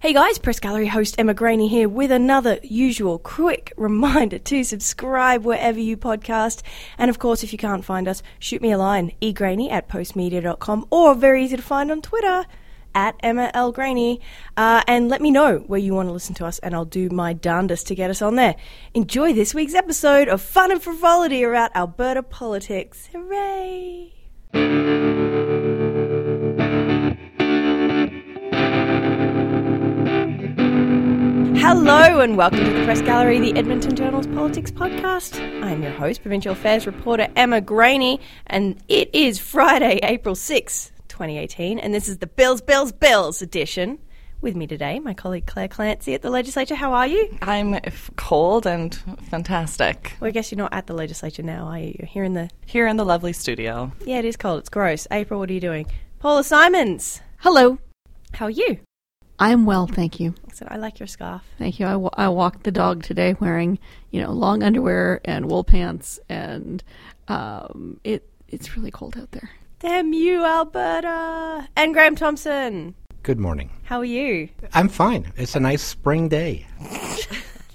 Hey guys, Press Gallery host Emma Graney here with another usual quick reminder to subscribe wherever you podcast. And of course, if you can't find us, shoot me a line, egraney at postmedia.com or very easy to find on Twitter at Emma L. Graney. Uh, and let me know where you want to listen to us, and I'll do my darndest to get us on there. Enjoy this week's episode of Fun and Frivolity about Alberta politics. Hooray! Hello and welcome to the Press Gallery, the Edmonton Journal's Politics Podcast. I'm your host, Provincial Affairs reporter Emma Graney, and it is Friday, April 6, 2018, and this is the Bills, Bills, Bills edition. With me today, my colleague Clare Clancy at the legislature. How are you? I'm f- cold and fantastic. Well, I guess you're not at the legislature now, are you? You're here in the. Here in the lovely studio. Yeah, it is cold. It's gross. April, what are you doing? Paula Simons. Hello. How are you? I am well, thank you. Excellent. I like your scarf. Thank you. I, I walked the dog today wearing, you know, long underwear and wool pants, and um, it it's really cold out there. Damn you, Alberta. And Graham Thomson. Good morning. How are you? I'm fine. It's a nice spring day.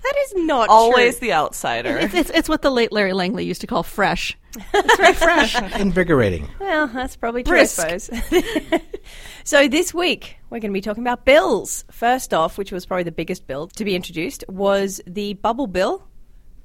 That is not Always true. the outsider. It's, it's it's what the late Larry Langley used to call fresh. It's very fresh. Invigorating. Well, that's probably true, Brisk. I suppose. so this week we're going to be talking about bills. First off, which was probably the biggest bill to be introduced, was the bubble bill.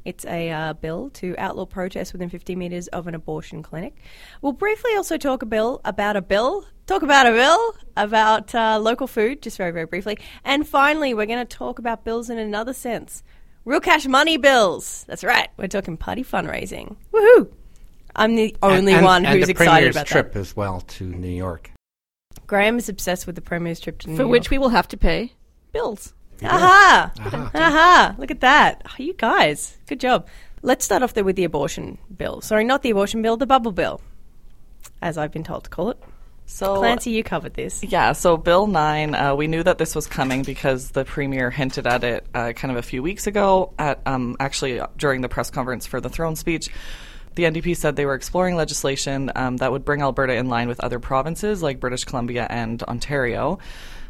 It's a uh, bill to outlaw protests within 50 metres of an abortion clinic. We'll briefly also talk a bill about a bill. Talk about a bill about uh, local food, just very very briefly. And finally, we're going to talk about bills in another sense. Real cash money bills. That's right. We're talking party fundraising. Woohoo! I'm the only And- one and who's the excited Premier's about trip that. as well to New York. Graham is obsessed with the Premier's trip to New York. For York. which we will have to pay bills. Aha! Aha. Aha! Look at that. Oh, you guys, good job. Let's start off there with the abortion bill. Sorry, not the abortion bill, the bubble bill, as I've been told to call it. So Clancy, you covered this. Yeah, so Bill 9, uh, we knew that this was coming because the Premier hinted at it uh, kind of a few weeks ago, at um, actually during the press conference for the throne speech. The NDP said they were exploring legislation um, that would bring Alberta in line with other provinces like British Columbia and Ontario.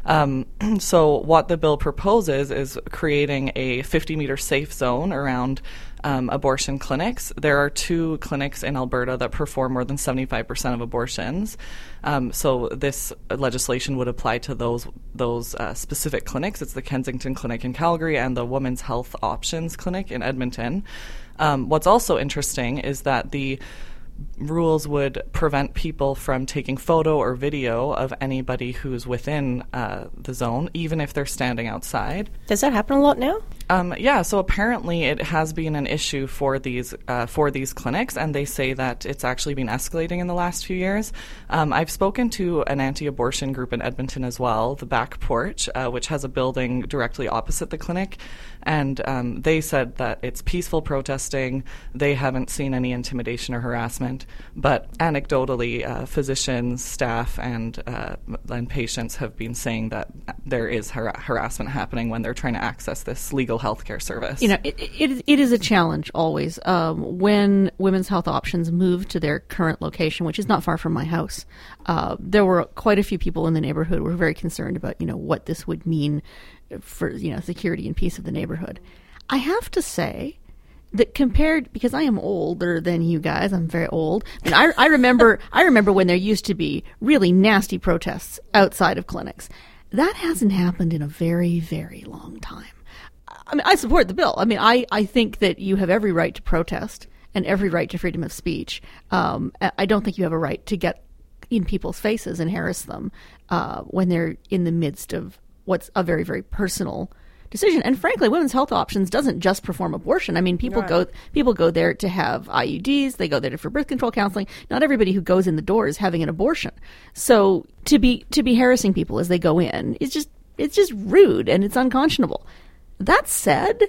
Um, so, what the bill proposes is creating a 50 meter safe zone around um, abortion clinics. There are two clinics in Alberta that perform more than 75% of abortions. Um, so, this legislation would apply to those those uh, specific clinics. It's the Kensington Clinic in Calgary and the Women's Health Options Clinic in Edmonton. Um, what's also interesting is that the rules would prevent people from taking photo or video of anybody who's within uh, the zone, even if they're standing outside. Does that happen a lot now? Um, yeah, so apparently it has been an issue for these uh, for these clinics, and they say that it's actually been escalating in the last few years. Um, I've spoken to an anti-abortion group in Edmonton as well, the Back Porch, uh, which has a building directly opposite the clinic, and um, they said that it's peaceful protesting. They haven't seen any intimidation or harassment, but anecdotally, uh, physicians, staff, and uh, and patients have been saying that there is har- harassment happening when they're trying to access this legal healthcare service. You know, it, it, it is a challenge always um, when women's health options move to their current location, which is not far from my house. Uh, there were quite a few people in the neighborhood who were very concerned about you know what this would mean for you know security and peace of the neighborhood. I have to say that compared because I am older than you guys, I'm very old. And I, I remember I remember when there used to be really nasty protests outside of clinics. That hasn't happened in a very very long time. I mean, I support the bill. I mean, I, I think that you have every right to protest and every right to freedom of speech. Um, I I don't think you have a right to get in people's faces and harass them uh, when they're in the midst of what's a very, very personal decision. And frankly, Women's Health Options doesn't just perform abortion. I mean, people go people go there to have IUDs. They go there for birth control counseling. Not everybody who goes in the door is having an abortion. So to be to be harassing people as they go in is just It's just rude and it's unconscionable. That said,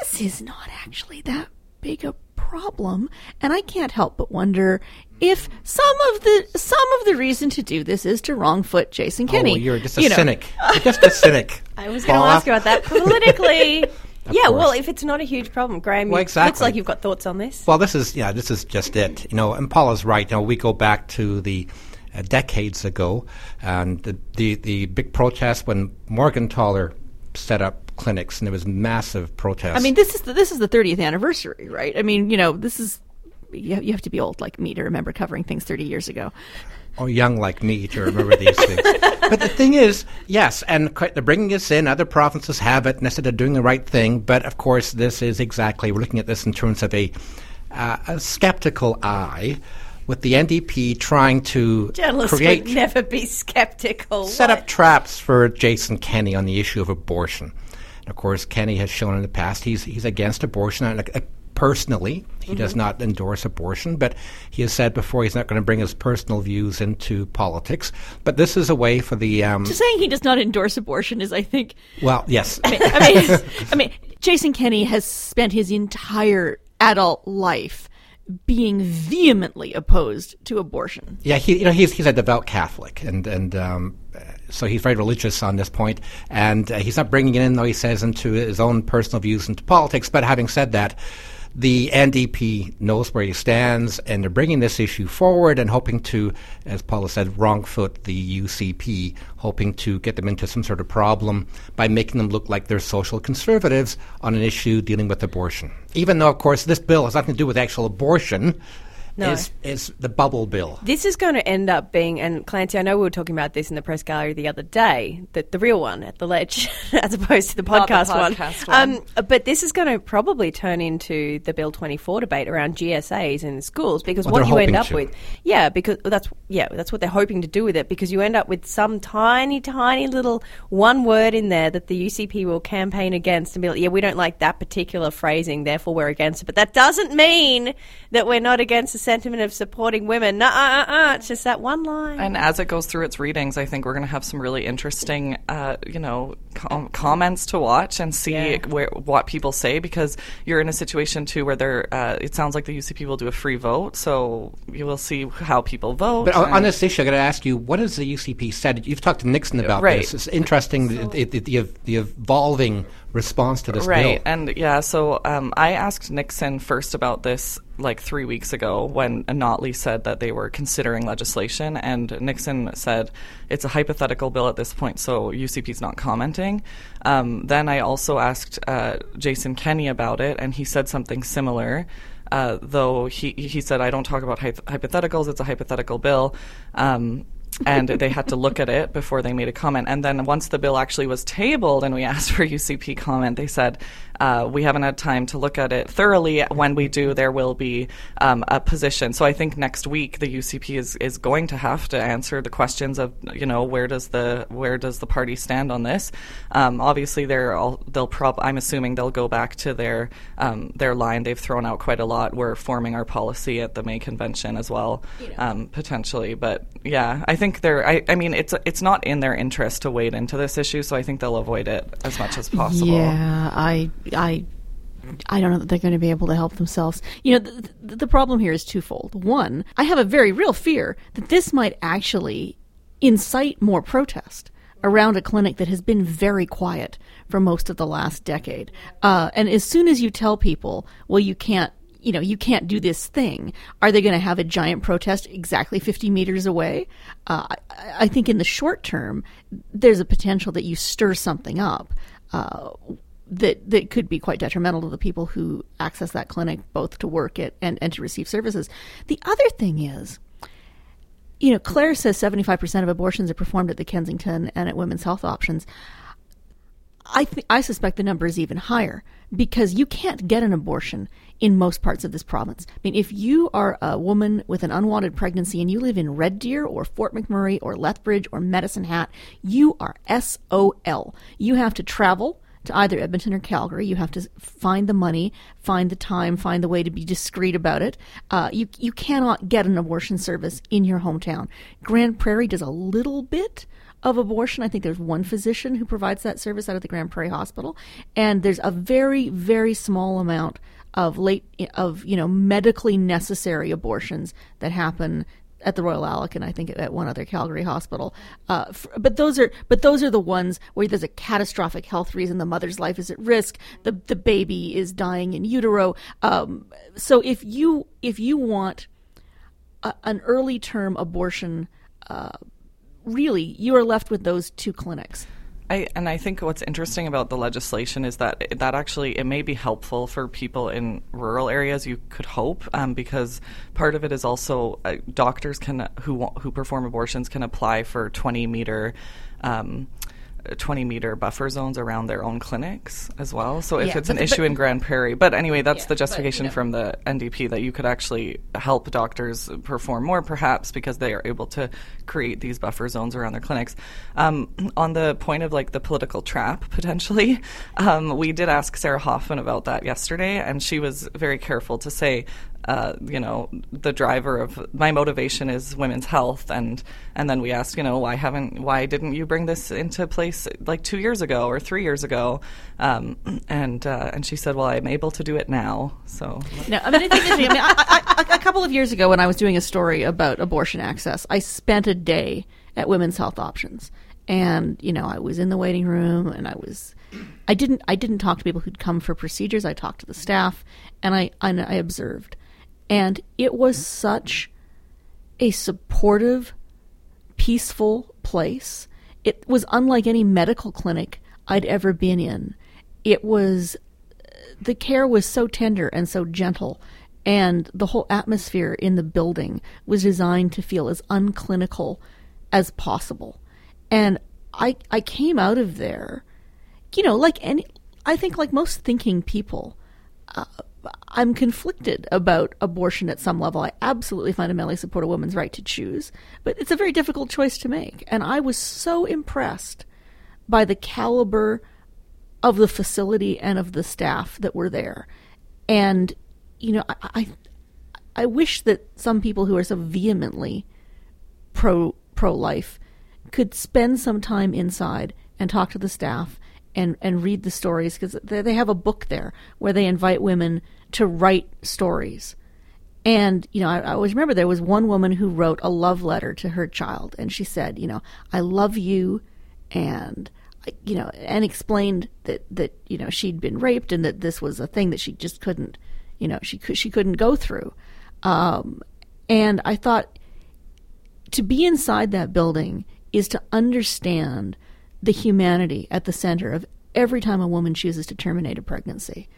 this is not actually that big a problem, and I can't help but wonder if some of the some of the reason to do this is to wrong foot Jason Kenney. Oh, you're just a You cynic. You're just a cynic. I was going to ask you about that politically. yeah, course. well, if it's not a huge problem, Graham, Well, you- looks like you've got thoughts on this. Well, this is yeah, this is just it. You know, and Paula's right. You know, we go back to the uh, decades ago, and the, the the big protest when Morgentaler set up clinics, and there was massive protests. I mean, this is the, this is the 30th anniversary, right? I mean, you know, this is you have, you have to be old like me to remember covering things 30 years ago. or young like me to remember these things. But the thing is, yes, and they're bringing us in. Other provinces have it, and they said they're doing the right thing. But of course, this is exactly we're looking at this in terms of a, uh, a skeptical eye, with the NDP trying to Journalists create would never be skeptical. set What? up traps for Jason Kenney on the issue of abortion. Of course, Kenney has shown in the past he's he's against abortion. And uh, personally, he does not endorse abortion, but he has said before he's not going to bring his personal views into politics. But this is a way for the um, Just saying he does not endorse abortion is, I think, well, yes, I mean, I mean, Jason Kenney has spent his entire adult life being vehemently opposed to abortion. yeah. He you know he's he's a devout Catholic, and and um, so he's very religious on this point, and uh, he's not bringing it in though he says into his own personal views into politics. But having said that. The NDP knows where he stands, and they're bringing this issue forward and hoping to, as Paula said, wrong foot the UCP, hoping to get them into some sort of problem by making them look like they're social conservatives on an issue dealing with abortion. Even though, of course, this bill has nothing to do with actual abortion, No. is, is the bubble bill. This is going to end up being, and Clancy, I know we were talking about this in the press gallery the other day, that the real one at the ledge, as opposed to the Not the podcast, podcast one. one. Um, but this is going to probably turn into the Bill 24 debate around GSAs in schools because Well, what you end up to. with, yeah, because that's yeah, that's what they're hoping to do with it because you end up with some tiny, tiny little one word in there that the UCP will campaign against and be like, yeah, we don't like that particular phrasing, therefore we're against it. But that doesn't mean that we're not against the sentiment of supporting women. No, uh, uh, uh, it's just that one line. And as it goes through its readings, I think we're going to have some really interesting, uh, you know, com- comments to watch and see Yeah. where, what people say because you're in a situation too where there. Uh, it sounds like the UCP will do a free vote, so you will see how people vote. But on, on this issue, I got to ask you, what has the UCP said? You've talked to Nixon about Right. this. It's interesting the, the, the, the evolving response to this right bill. and yeah so um, i asked nixon first about this like three weeks ago when notley said that they were considering legislation and nixon said it's a hypothetical bill at this point so ucp's not commenting. Um, then i also asked uh, jason kenney about it and he said something similar. Uh, though he, he said i don't talk about hyp- hypotheticals it's a hypothetical bill. Um, and they had to look at it before they made a comment. And then once the bill actually was tabled and we asked for UCP comment, they said, uh, we haven't had time to look at it thoroughly. When we do, there will be um, a position. So I think next week the UCP is, is going to have to answer the questions of, you know, where does the where does the party stand on this? Um, obviously, they're all, they'll prob I'm assuming they'll go back to their um, their line. They've thrown out quite a lot. We're forming our policy at the May convention as well, um, potentially. But yeah, I think they're. I, I mean, it's it's not in their interest to wade into this issue, so I think they'll avoid it as much as possible. Yeah, I, I, I don't know that they're going to be able to help themselves. You know, the, the, the problem here is twofold. One, I have a very real fear that this might actually incite more protest around a clinic that has been very quiet for most of the last decade. Uh, and as soon as you tell people, well, you can't you know, you can't do this thing. Are they going to have a giant protest exactly 50 meters away? Uh, I, I think in the short term, there's a potential that you stir something up uh, that that could be quite detrimental to the people who access that clinic, both to work it and, and to receive services. The other thing is, you know, Clare says 75% of abortions are performed at the Kensington and at Women's Health Options. I th- I suspect the number is even higher because you can't get an abortion in most parts of this province. I mean, if you are a woman with an unwanted pregnancy and you live in Red Deer or Fort McMurray or Lethbridge or Medicine Hat, you are SOL. You have to travel to either Edmonton or Calgary. You have to find the money, find the time, find the way to be discreet about it. Uh, you you cannot get an abortion service in your hometown. Grande Prairie does a little bit of abortion. I think there's one physician who provides that service out of the Grande Prairie Hospital, and there's a very, very small amount of late of you know medically necessary abortions that happen at the Royal Alex and I think at one other Calgary hospital. Uh, f- but those are but those are the ones where there's a catastrophic health reason. The mother's life is at risk. The the baby is dying in utero. Um, so if you if you want a, an early term abortion, uh, really you are left with those two clinics. I, and I think what's interesting about the legislation is that that actually it may be helpful for people in rural areas. You could hope um, because part of it is also uh, doctors can who who perform abortions can apply for 20 meter. Um, 20 meter buffer zones around their own clinics as well. So if Yeah, it's an but- issue but- in Grande Prairie, but anyway, that's Yeah, the but, justification you know. from the NDP that you could actually help doctors perform more, perhaps because they are able to create these buffer zones around their clinics. Um, on the point of like the political trap potentially, um, we did ask Sarah Hoffman about that yesterday, and she was very careful to say uh, you know, the driver of my motivation is women's health, and and then we asked, you know, why haven't, why didn't you bring this into place like two years ago or three years ago? Um, and uh, and she said, well, I'm able to do it now. So No, I mean, I mean, couple of years ago when I was doing a story about abortion access, I spent a day at Women's Health Options, and you know, I was in the waiting room, and I was, I didn't, I didn't talk to people who'd come for procedures. I talked to the staff, and I, and I observed, and it was such a supportive, peaceful place. It was unlike any medical clinic I'd ever been in. It was the care was so tender and so gentle and the whole atmosphere in the building was designed to feel as unclinical as possible and i i came out of there you know like any i think like most thinking people uh, i'm conflicted about abortion at some level i absolutely fundamentally support a woman's right to choose but it's a very difficult choice to make and i was so impressed by the caliber of the facility and of the staff that were there. And you know, I I, I wish that some people who are so vehemently pro pro life could spend some time inside and talk to the staff and and read the stories because they, have a book there where they invite women to write stories. And you know, I, I always remember there was one woman who wrote a love letter to her child, and she said, you know, I love you, and you know, and explained that that you know she'd been raped and that this was a thing that she just couldn't, you know, she could she couldn't go through. Um, and I thought to be inside that building is to understand the humanity at the center of every time a woman chooses to terminate a pregnancy.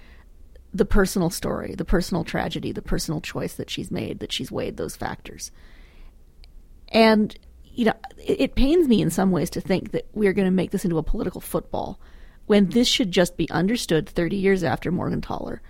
The personal story, the personal tragedy, the personal choice that she's made, that she's weighed those factors. And you know, it, it pains me in some ways to think that we're going to make this into a political football when this should just be understood 30 years after Morgentaler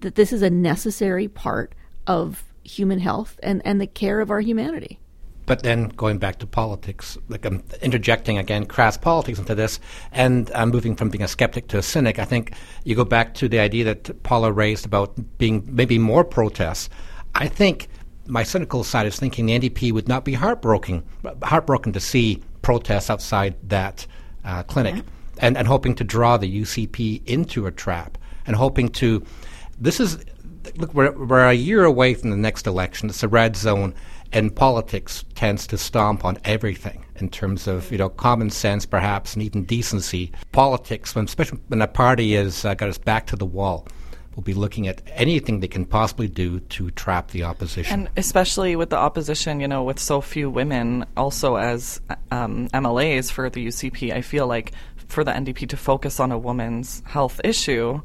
that this is a necessary part of human health and, and the care of our humanity. But then going back to politics, like I'm interjecting again crass politics into this, and I'm moving from being a skeptic to a cynic. I think you go back to the idea that Paula raised about being maybe more protests. I think my cynical side is thinking the NDP would not be heartbroken, heartbroken to see protests outside that uh, clinic, and and hoping to draw the UCP into a trap, and hoping to. This is look, we're, we're a year away from the next election. It's a red zone, and politics tends to stomp on everything in terms of you know common sense, perhaps, and even decency. Politics, when especially when a party has uh, got its back to the wall, will be looking at anything they can possibly do to trap the opposition. And especially with the opposition, you know, with so few women also as um, MLAs for the UCP, I feel like for the NDP to focus on a woman's health issue,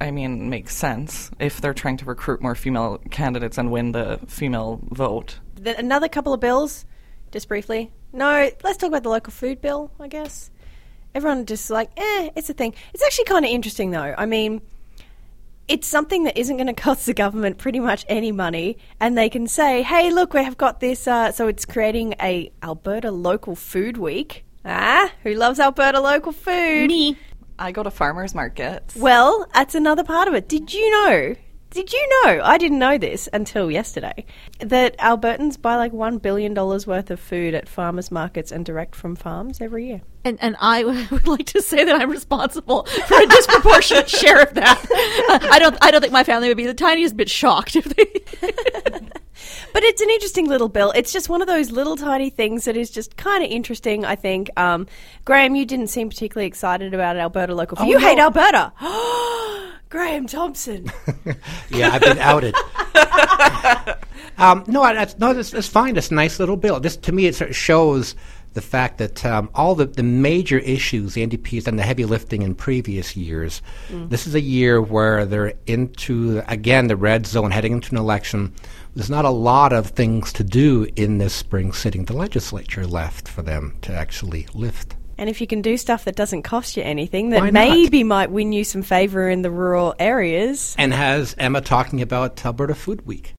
I mean, makes sense if they're trying to recruit more female candidates and win the female vote. Then another couple of bills, just briefly. No, let's talk about the local food bill, I guess. Everyone just like, eh, it's a thing. It's actually kind of interesting, though. I mean, it's something that isn't going to cost the government pretty much any money, and they can say, "Hey, look, we have got this." Uh, so it's creating a Alberta Local Food Week. Ah, who loves Alberta local food? Me. I go to farmers markets. Well, that's another part of it. Did you know Did you know? I didn't know this until yesterday that Albertans buy like $1 billion worth of food at farmers markets and direct from farms every year. And, and I would like to say that I'm responsible for a disproportionate share of that. I don't I don't think my family would be the tiniest bit shocked if they. But it's an interesting little bill. It's just one of those little tiny things that is just kind of interesting, I think. Um, Graham, you didn't seem particularly excited about Alberta local. food. you hate Alberta. Graham Thomson. Yeah, I've been outed. um, no, that's, no, it's, it's fine. It's a nice little bill. This, to me, it sort of shows the fact that um, all the, the major issues the NDP has done the heavy lifting in previous years. This is a year where they're into, again, the red zone, heading into an election. There's not a lot of things to do in this spring sitting, the legislature left for them to actually lift. And if you can do stuff that doesn't cost you anything, that maybe might win you some favour in the rural areas. And has Emma talking about Alberta Food Week.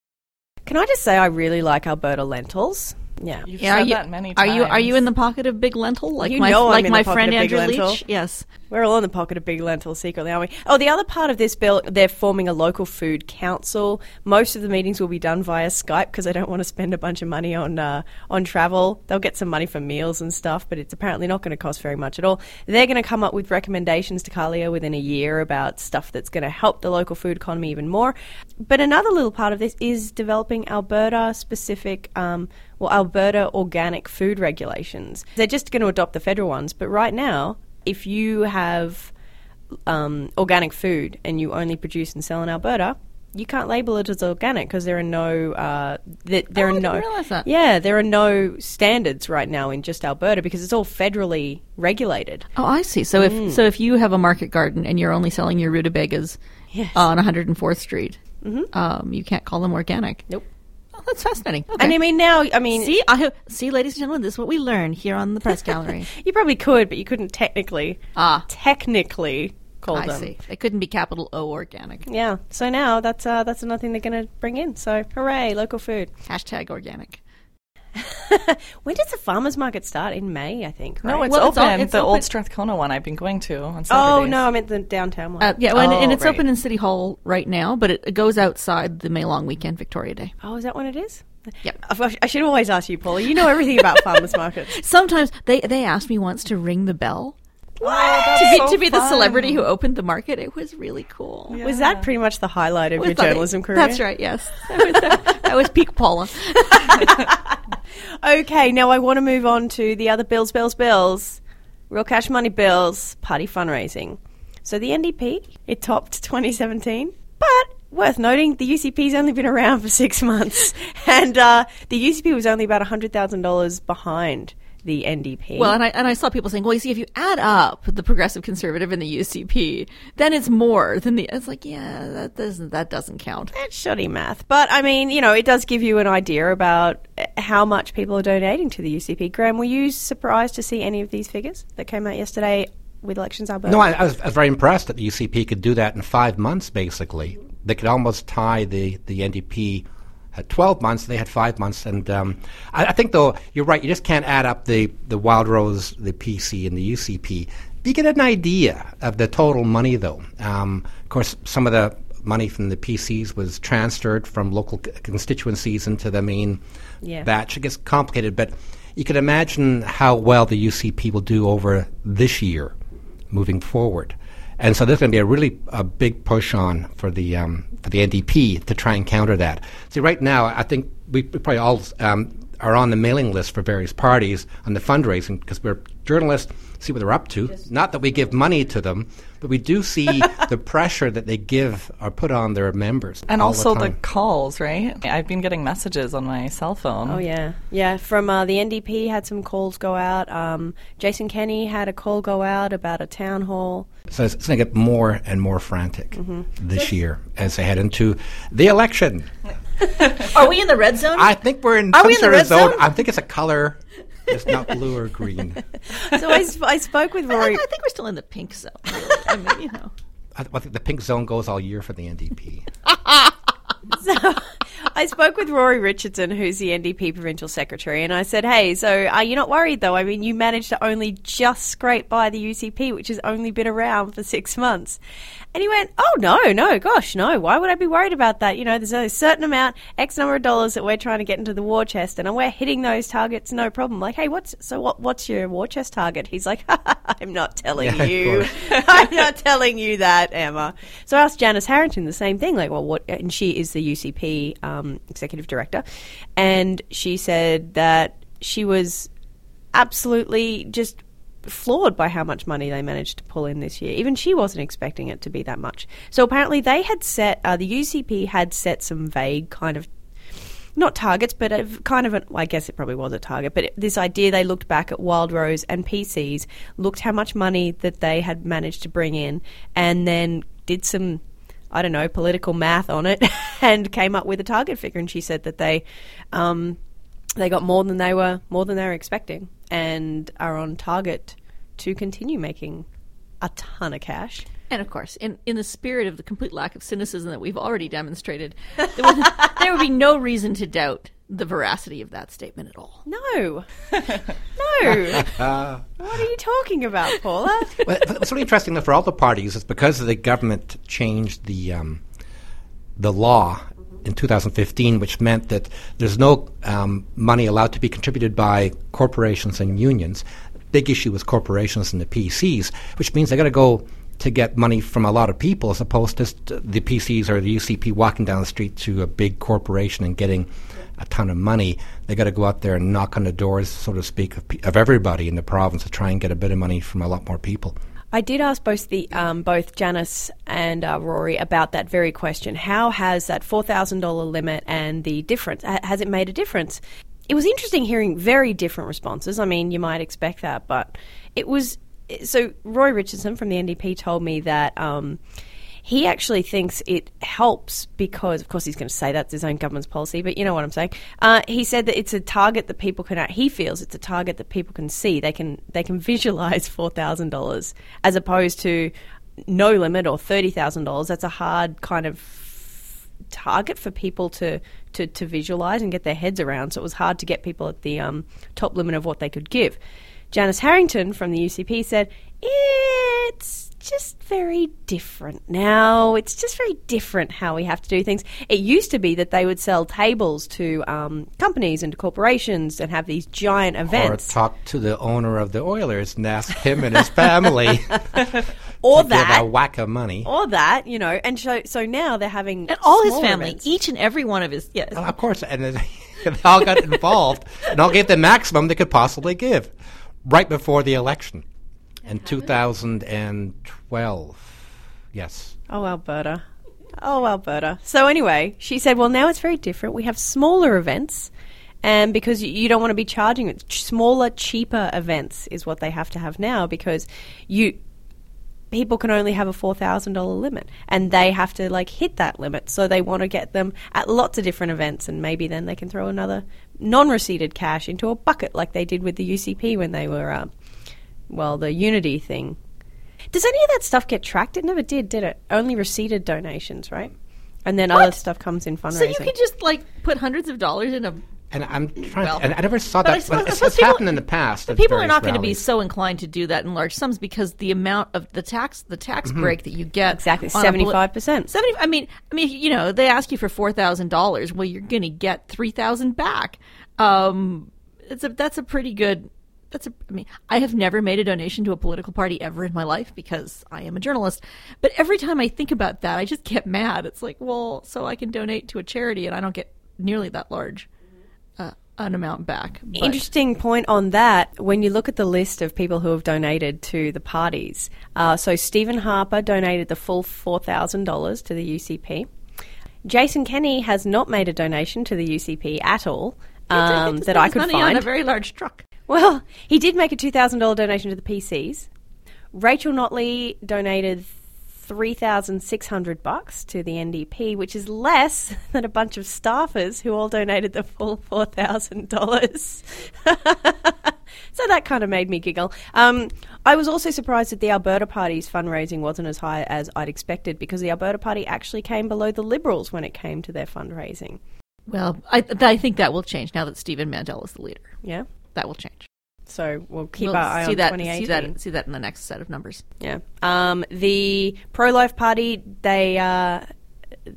Can I just say I really like Alberta lentils? Yeah. You've Yeah, are said you, that many times. are you are you in the pocket of big lentil like You my know I'm like in my the friend of big Andrew lentil. Leach? Yes. We're all in the pocket of big lentil secretly, aren't we? Oh, the other part of this bill, they're forming a local food council. Most of the meetings will be done via Skype because they don't want to spend a bunch of money on uh, on travel. They'll get some money for meals and stuff, but it's apparently not going to cost very much at all. They're going to come up with recommendations to Carlier within a year about stuff that's going to help the local food economy even more. But another little part of this is developing Alberta specific. Um, well, Alberta organic food regulations. They're just going to adopt the federal ones, but right now, if you have um, organic food and you only produce and sell in Alberta, you can't label it as organic because there are no uh, th- there Oh, are no yeah there are no standards right now in just Alberta because it's all federally regulated. Oh, I see. So if so, if you have a market garden and you're only selling your rutabagas Yes. on 104th Street, um, you can't call them organic. Nope. That's fascinating. Okay. And I mean now, I mean, see, I see, ladies and gentlemen, this is what we learn here on the press gallery. you probably could, but you couldn't technically. Ah. technically call I them. see. They couldn't be capital O organic. Yeah. So now that's uh, that's another thing they're going to bring in. So hooray, local food. Hashtag organic. When does the farmers market start? In May, I think. No, it's Well, it's open. all- it's the open- old Strathcona one I've been going to on Oh no, I meant the downtown one. Uh, yeah, well, and, and Oh, it's right. open in City Hall right now, but it, it goes outside the May long weekend, Victoria Day. oh, is that when it is? Yep. I, I should always ask you, Paula. You know everything about farmers markets. Sometimes they they asked me once to ring the bell What? to be to be the celebrity who opened the market. It was really cool. Was that pretty much the highlight of Was your that- journalism career? That's right. Yes, that was, that, that was peak Paula. Okay, now I want to move on to the other bills, bills, bills. Real cash money bills, party fundraising. So the NDP, it topped 2017, but worth noting, the UCP's only been around for six months, and uh, the UCP was only about $100,000 behind the NDP. Well, and I and I saw people saying, "Well, you see, if you add up the Progressive Conservative and the UCP, then it's more than the." It's like, yeah, that doesn't that doesn't count. That's shoddy math. But I mean, you know, it does give you an idea about uh, how much people are donating to the UCP. Graham, were you surprised to see any of these figures that came out yesterday with Elections Alberta? No, I, I, was, I was very impressed that the UCP could do that in five months, basically. They could almost tie the, the NDP at 12 months. They had five months. And um, I, I think, though, you're right. You just can't add up the, the Wild Rose, the PC, and the UCP. You get an idea of the total money, though. Um, of course, some of the money from the PCs was transferred from local c- constituencies into the main Yeah. batch. It gets complicated, but you can imagine how well the UCP will do over this year moving forward. And so there's going to be a really a big push on for the um, for the NDP to try and counter that. See, right now, I think we we probably all um, are on the mailing list for various parties on the fundraising because we're journalists, see what they're up to. Not that we give money to them, but we do see the pressure that they give or put on their members. And all also the, the, calls, right? I've been getting messages on my cell phone. Oh yeah, yeah. From uh, the NDP had some calls go out. Um, Jason Kenney had a call go out about a town hall. So it's, it's going to get more and more frantic this year as they head into the election. Are we in the red zone? I think we're in Are some we in the sort of red zone. zone? I think it's a color. It's not blue or green. So I, sp- I spoke with I, Rory. I think we're still in the pink zone. Really. I mean, you know. I, I think the pink zone goes all year for the NDP. so I spoke with Rory Richardson, who's the NDP provincial secretary, and I said, "Hey, so are you not worried though? I mean, you managed to only just scrape by the UCP, which has only been around for six months." And he went, "Oh no, no, gosh, no. Why would I be worried about that? You know, there's a certain amount, X number of dollars that we're trying to get into the war chest, and we're hitting those targets, no problem. Like, hey, what's so what? What's your war chest target?" He's like, "I'm not telling Yeah, you. I'm not telling you that, Emma." So I asked Janice Harrington the same thing, like, "Well, what?" And she is the UCP um, executive director, and she said that she was absolutely just floored by how much money they managed to pull in this year. Even she wasn't expecting it to be that much. So apparently they had set, uh, the UCP had set some vague kind of not targets, but a, kind of, well, I guess it probably was a target, but this idea they looked back at Wild Rose and PCs, looked how much money that they had managed to bring in, and then did some, I don't know, political math on it, and came up with a target figure. And she said that they, um, they got more than they were more than they were expecting, and are on target to continue making a ton of cash. And of course, in, in the spirit of the complete lack of cynicism that we've already demonstrated, there would, there would be no reason to doubt the veracity of that statement at all. No, no. what are you talking about, Paula? well, what's really interesting though for all the parties is because the government changed the um, the law in 2015, which meant that there's no um, money allowed to be contributed by corporations and unions. Big issue was corporations and the PCs, which means they've got to go to get money from a lot of people as opposed to just the PCs or the UCP walking down the street to a big corporation and getting a ton of money. They got to go out there and knock on the doors, so to speak, of, of everybody in the province to try and get a bit of money from a lot more people. I did ask both the um, both Janice and uh, Rory about that very question. How has that four thousand dollar limit and the difference has it made a difference? It was interesting hearing very different responses. I mean, you might expect that, but it was so. Rory Richardson from the NDP told me that. Um, he actually thinks it helps because, of course, he's going to say that's his own government's policy, but you know what I'm saying. Uh, he said that it's a target that people can. He feels it's a target that people can see. They can they can visualize four thousand dollars as opposed to no limit or thirty thousand dollars. That's a hard kind of target for people to, to, to visualize and get their heads around. So it was hard to get people at the um, top limit of what they could give. Janice Harrington from the UCP said, It's just very different now. It's just very different how we have to do things. It used to be that they would sell tables to um, companies and to corporations and have these giant events. Or talk to the owner of the Oilers and ask him and his family or to that. give a whack of money. or that, you know, and so, so now they're having And all his family, events. each and every one of his, yes. Well, of course, and then they all got involved and all gave the maximum they could possibly give right before the election in 2012. Yes. Oh, Alberta. Oh, Alberta. So, anyway, she said, well, now it's very different. We have smaller events. And because you- don't want to be charging it, smaller, cheaper events is what they have to have now because you people can only have a $4,000 limit and they have to like hit that limit. So they want to get them at lots of different events and maybe then they can throw another non-receipted cash into a bucket like they did with the UCP when they were, uh, well, the Unity thing. Does any of that stuff get tracked? It never did, did it? Only receipted donations, right? And then other stuff comes in fundraising. So you could just like put hundreds of dollars in a. And I'm trying. Well, to, and I never saw but I that, suppose- but I it's, suppose it's people- happened in the past. But at people are various not going to be rallies. so inclined to do that in large sums because the amount of the tax, the tax Mm-hmm. break that you get Exactly, on a poli- 75%. 70 I mean, I mean, you know, they ask you for four thousand dollars. Well, you're going to get three thousand back. Um, it's a that's a pretty good. That's a. I mean, I have never made a donation to a political party ever in my life because I am a journalist. But every time I think about that, I just get mad. It's like, well, so I can donate to a charity and I don't get nearly that large uh, an amount back. But- Interesting point on that. When you look at the list of people who have donated to the parties, uh, so Stephen Harper donated the full four thousand dollars to the UCP. Jason Kenney has not made a donation to the UCP at all um, that I could money on find. a very large truck. Well, he did make a two thousand dollar donation to the PCs. Rachel Notley donated three thousand six hundred bucks to the NDP, which is less than a bunch of staffers who all donated the full four thousand dollars. So that kind of made me giggle. Um, I was also surprised that the Alberta Party's fundraising wasn't as high as I'd expected because the Alberta Party actually came below the Liberals when it came to their fundraising. Well, I, I think that will change now that Stephen Mandel is the leader. Yeah. That will change. So we'll keep we'll our eye see on that, 2018. See that, see that in the next set of numbers. Yeah. Um, the Pro Life Party, they uh,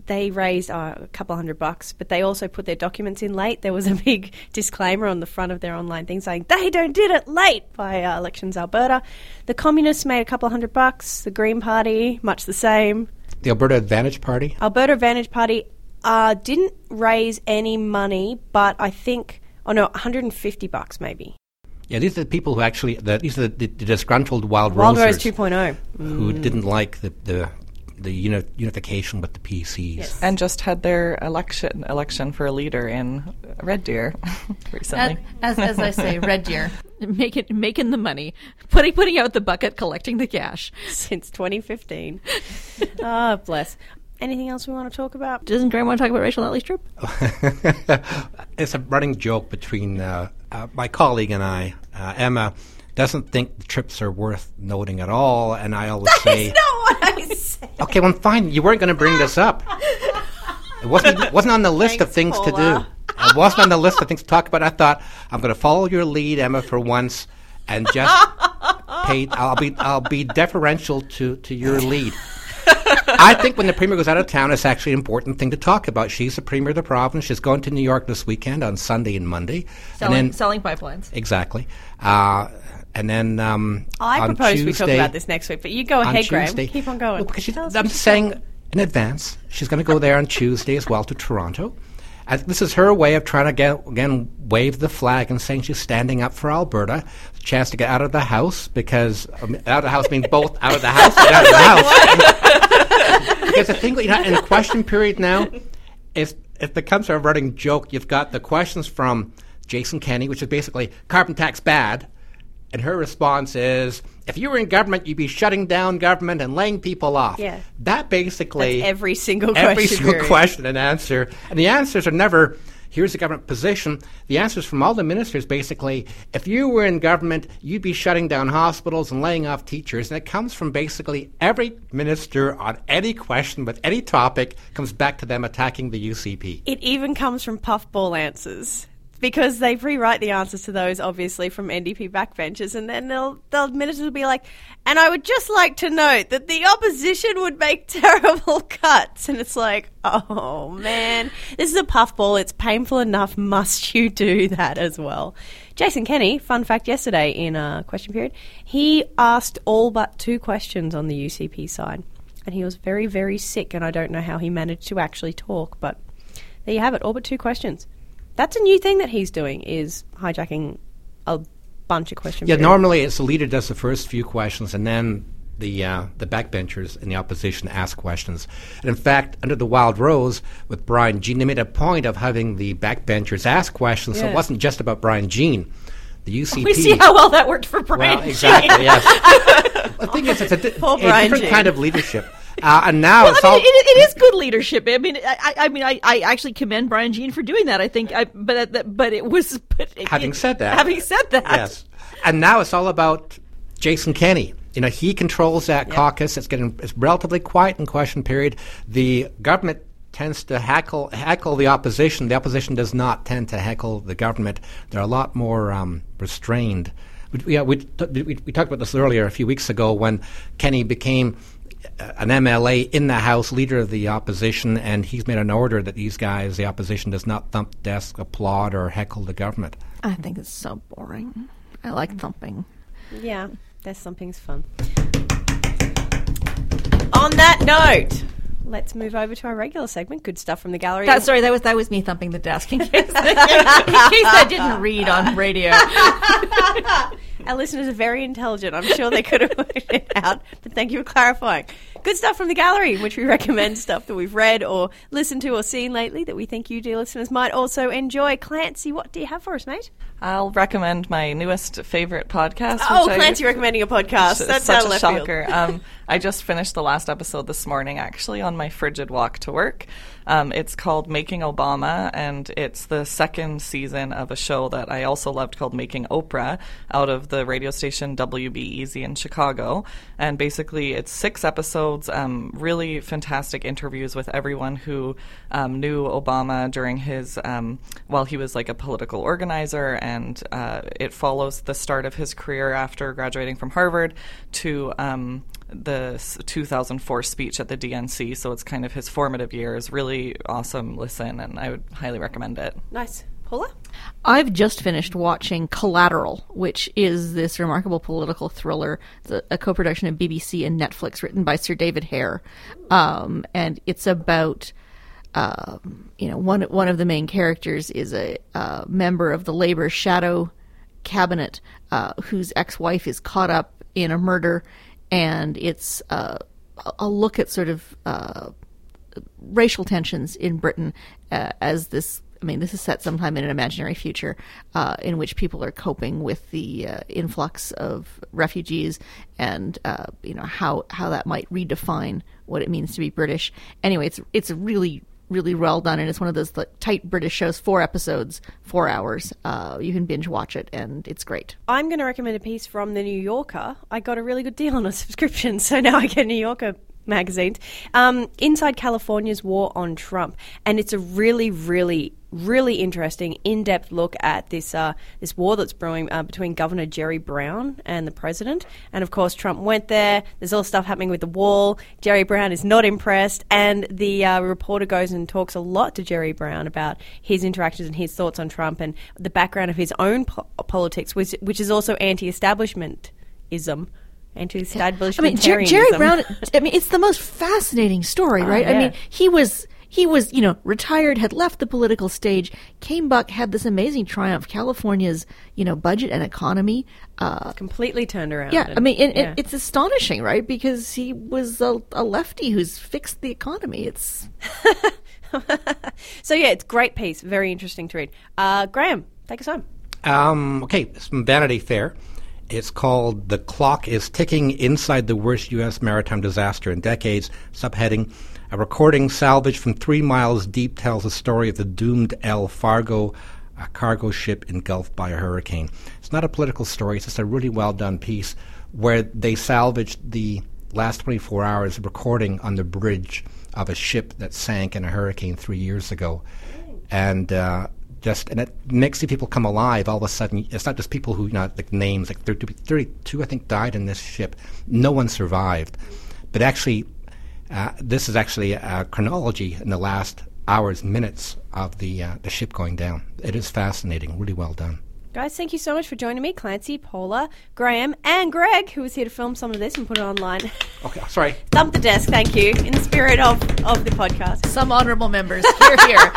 they raised uh, a couple hundred bucks, but they also put their documents in late. There was a big disclaimer on the front of their online thing saying they don't did it late by uh, Elections Alberta. The Communists made a couple of hundred bucks. The Green Party, much the same. The Alberta Advantage Party. Alberta Advantage Party uh, didn't raise any money, but I think oh no, 150 bucks maybe. Yeah, these are the people who actually, the, these are the, the disgruntled Wild, Rose. Wild Rose Rosers 2.0. who didn't like the, the, the uni- unification with the PCs. and just had their election election for a leader in Red Deer recently. As, as I say, Red Deer, making making the money, putting putting out the bucket, collecting the cash. since 2015. Ah, bless. Anything else we want to talk about? Doesn't Graham want to talk about Rachel Notley's trip? it's a running joke between uh, uh, my colleague and I. Uh, Emma doesn't think the trips are worth noting at all, and I always say, "That's Not what I said. "Okay, well, fine. You weren't going to bring this up. It wasn't wasn't on the list of Thanks, things to do. It wasn't on the list of things to talk about. I thought I'm going to follow your lead, Emma, for once, and just pay. I'll be I'll be deferential to to your lead." I think when the premier goes out of town, it's actually an important thing to talk about. She's the premier of the province. She's going to New York this weekend on Sunday and Monday, Selling, and then selling pipelines. exactly, uh, and then um, I on propose we talk Tuesday- about this next week, but you go ahead, Graham. Keep on going. Well, because she, I'm saying thought. in advance, she's going to go there on Tuesday as well to Toronto. And this is her way of trying to get again wave the flag and saying she's standing up for Alberta. A chance to get out of the house because um, out of the house means both out of the house and out of the house. Because the thing you know, in the question period now is if it becomes a running joke. You've got the questions from Jason Kenney, which is basically carbon tax bad. And her response is, if you were in government, you'd be shutting down government and laying people off. Yeah. That basically That's every single every question single period. question and answer. And the answers are never, here's the government position. The answers from all the ministers basically, if you were in government, you'd be shutting down hospitals and laying off teachers. And it comes from basically every minister on any question with any topic comes back to them attacking the UCP. It even comes from puffball answers because they rewrite the answers to those, obviously, from NDP backbenchers, and then they'll, they'll will be like, "And I would just like to note that the opposition would make terrible cuts," and it's like, "Oh man, this is a puffball. It's painful enough. Must you do that as well?" Jason Kenney, fun fact, yesterday in a question period, he asked all but two questions on the UCP side, and he was very, very sick, and I don't know how he managed to actually talk, but there you have it, all but two questions. That's a new thing that he's doing is hijacking a bunch of questions. Yeah, normally it's the leader does the first few questions and then the uh, the backbenchers in the opposition ask questions. And in fact, under the Wild Rose with Brian Jean, they made a point of having the backbenchers ask questions, so it wasn't just about Brian Jean. The UCP. We see how well that worked for Brian. well, exactly. yes. the thing is, it's a, di- a different Jean. kind of leadership, uh, and now Well, it's I mean, all. it, it is good leadership. I mean, I, I- mean, I, I actually commend Brian Jean for doing that. I think, I, but but it was. But it- Having said that, having said that, yes, and now it's all about Jason Kenney. You know, he controls that caucus. It's getting it's relatively quiet in question period. The government tends to heckle heckle the opposition. The opposition does not tend to heckle the government. They're a lot more um, restrained. We, yeah, we, t- we we talked about this earlier a few weeks ago when Kenney became uh, an MLA in the House, leader of the opposition, and he's made an order that these guys, the opposition, does not thump desk, applaud, or heckle the government. I think it's so boring. I like thumping. Yeah, there's something's fun. On that note, let's move over to our regular segment. Good stuff from the gallery. That, sorry, that was that was me thumping the desk in case, in case I didn't read on radio. Our listeners are very intelligent. I'm sure they could have worked it out, but thank you for clarifying. Good stuff from the gallery, which we recommend stuff that we've read or listened to or seen lately that we think you, dear listeners, might also enjoy. Clancy, what do you have for us, mate? I'll recommend my newest favorite podcast. Oh, which I- recommending a podcast. That's such a shocker. um, I just finished the last episode this morning, actually, on my frigid walk to work. Um, it's called Making Obama, and it's the second season of a show that I also loved called Making Oprah out of the radio station WBEZ in Chicago. And basically, it's six episodes, um, really fantastic interviews with everyone who um, knew Obama during his, um, while he was like a political organizer, and uh, it follows the start of his career after graduating from Harvard to um, the 2004 speech at the DNC. So it's kind of his formative years. Really awesome listen, and I would highly recommend it. Nice. Paula? I've just finished watching Collateral, which is this remarkable political thriller, it's a, a co-production of BBC and Netflix, written by Sir David Hare, um, and it's about. Um, you know, one one of the main characters is a uh, member of the Labour shadow cabinet uh, whose ex-wife is caught up in a murder, and it's uh, a- a look at sort of uh, racial tensions in Britain uh, as this. I mean, this is set sometime in an imaginary future uh, in which people are coping with the influx of refugees and you know how how that might redefine what it means to be British. Anyway, it's it's really really well done and it's one of those like, tight British shows. Four episodes, four hours. Uh, you can binge watch it and it's great. I'm going to recommend a piece from the New Yorker. I got a really good deal on a subscription, so now I get New Yorker magazines. Um, Inside California's War on Trump, and it's a really, really, really interesting, in-depth look at this uh, this war that's brewing uh, between Governor Jerry Brown and the president. And of course, Trump went there. There's all stuff happening with the wall. Jerry Brown is not impressed, and the uh, reporter goes and talks a lot to Jerry Brown about his interactions and his thoughts on Trump and the background of his own po- politics, which which is also anti-establishmentism. Anti-establishmentarianism. I mean, Jer- Jerry Brown. I mean, it's the most fascinating story, right? I yeah. mean, he was he was you know retired, had left the political stage, came back, had this amazing triumph, California's you know budget and economy. Uh, completely turned around. yeah, and- I mean, and, yeah. and it's astonishing, right? Because he was a, a lefty who's fixed the economy. It's so yeah, it's a great piece, very interesting to read. Uh, Graham, take us home. Um, okay, it's from Vanity Fair. It's called The Clock is Ticking Inside the Worst U.S. Maritime Disaster in Decades. Subheading A recording salvaged from three miles deep tells the story of the doomed El Faro, a cargo ship engulfed by a hurricane. It's not a political story, it's just a really well done piece where they salvaged the last 24 hours recording on the bridge of a ship that sank in a hurricane three years ago. And uh, just and it makes the people come alive all of a sudden. It's not just people who you know like names like 30 32 I think died in this ship. No one survived, but actually, uh, this is actually a chronology in the last hours, minutes of the uh, the ship going down. It is fascinating, really well done. Guys, thank you so much for joining me, Clancy, Paula, Graham, and Greg, who was here to film some of this and put it online. Okay, sorry. Thump the desk, thank you, in the spirit of, of the podcast. some honorable members here here.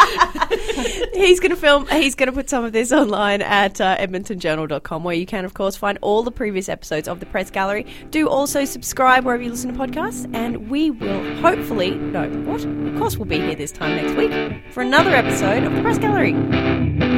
He's going to film, he's going to put some of this online at uh, edmontonjournal.com, where you can, of course, find all the previous episodes of the Press Gallery. Do also subscribe wherever you listen to podcasts, and we will hopefully, no, what? Of course, we'll be here this time next week for another episode of the Press Gallery.